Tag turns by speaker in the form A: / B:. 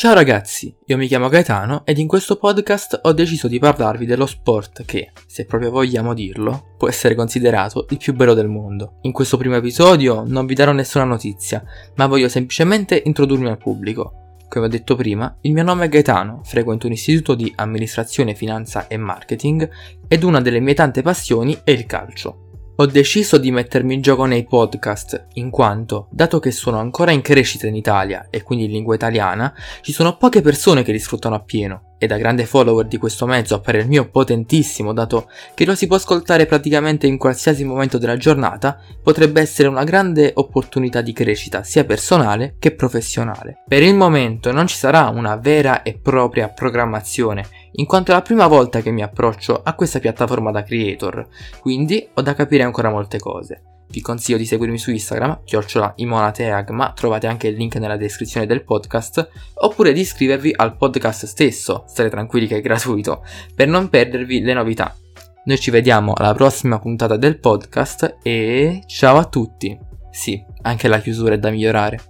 A: Ciao ragazzi, io mi chiamo Gaetano ed in questo podcast ho deciso di parlarvi dello sport che, se proprio vogliamo dirlo, può essere considerato il più bello del mondo. In questo primo episodio non vi darò nessuna notizia, ma voglio semplicemente introdurmi al pubblico. Come ho detto prima, il mio nome è Gaetano, frequento un istituto di amministrazione, finanza e marketing ed una delle mie tante passioni è il calcio. Ho deciso di mettermi in gioco nei podcast, in quanto, dato che sono ancora in crescita in Italia e quindi in lingua italiana, ci sono poche persone che li sfruttano appieno e da grande follower di questo mezzo appare il mio potentissimo dato che lo si può ascoltare praticamente in qualsiasi momento della giornata, potrebbe essere una grande opportunità di crescita sia personale che professionale. Per il momento non ci sarà una vera e propria programmazione, in quanto è la prima volta che mi approccio a questa piattaforma da creator, quindi ho da capire ancora molte cose. Vi consiglio di seguirmi su Instagram, chiocciola imonateag, ma trovate anche il link nella descrizione del podcast, oppure di iscrivervi al podcast stesso, state tranquilli che è gratuito, per non perdervi le novità. Noi ci vediamo alla prossima puntata del podcast e ciao a tutti! Sì, anche la chiusura è da migliorare.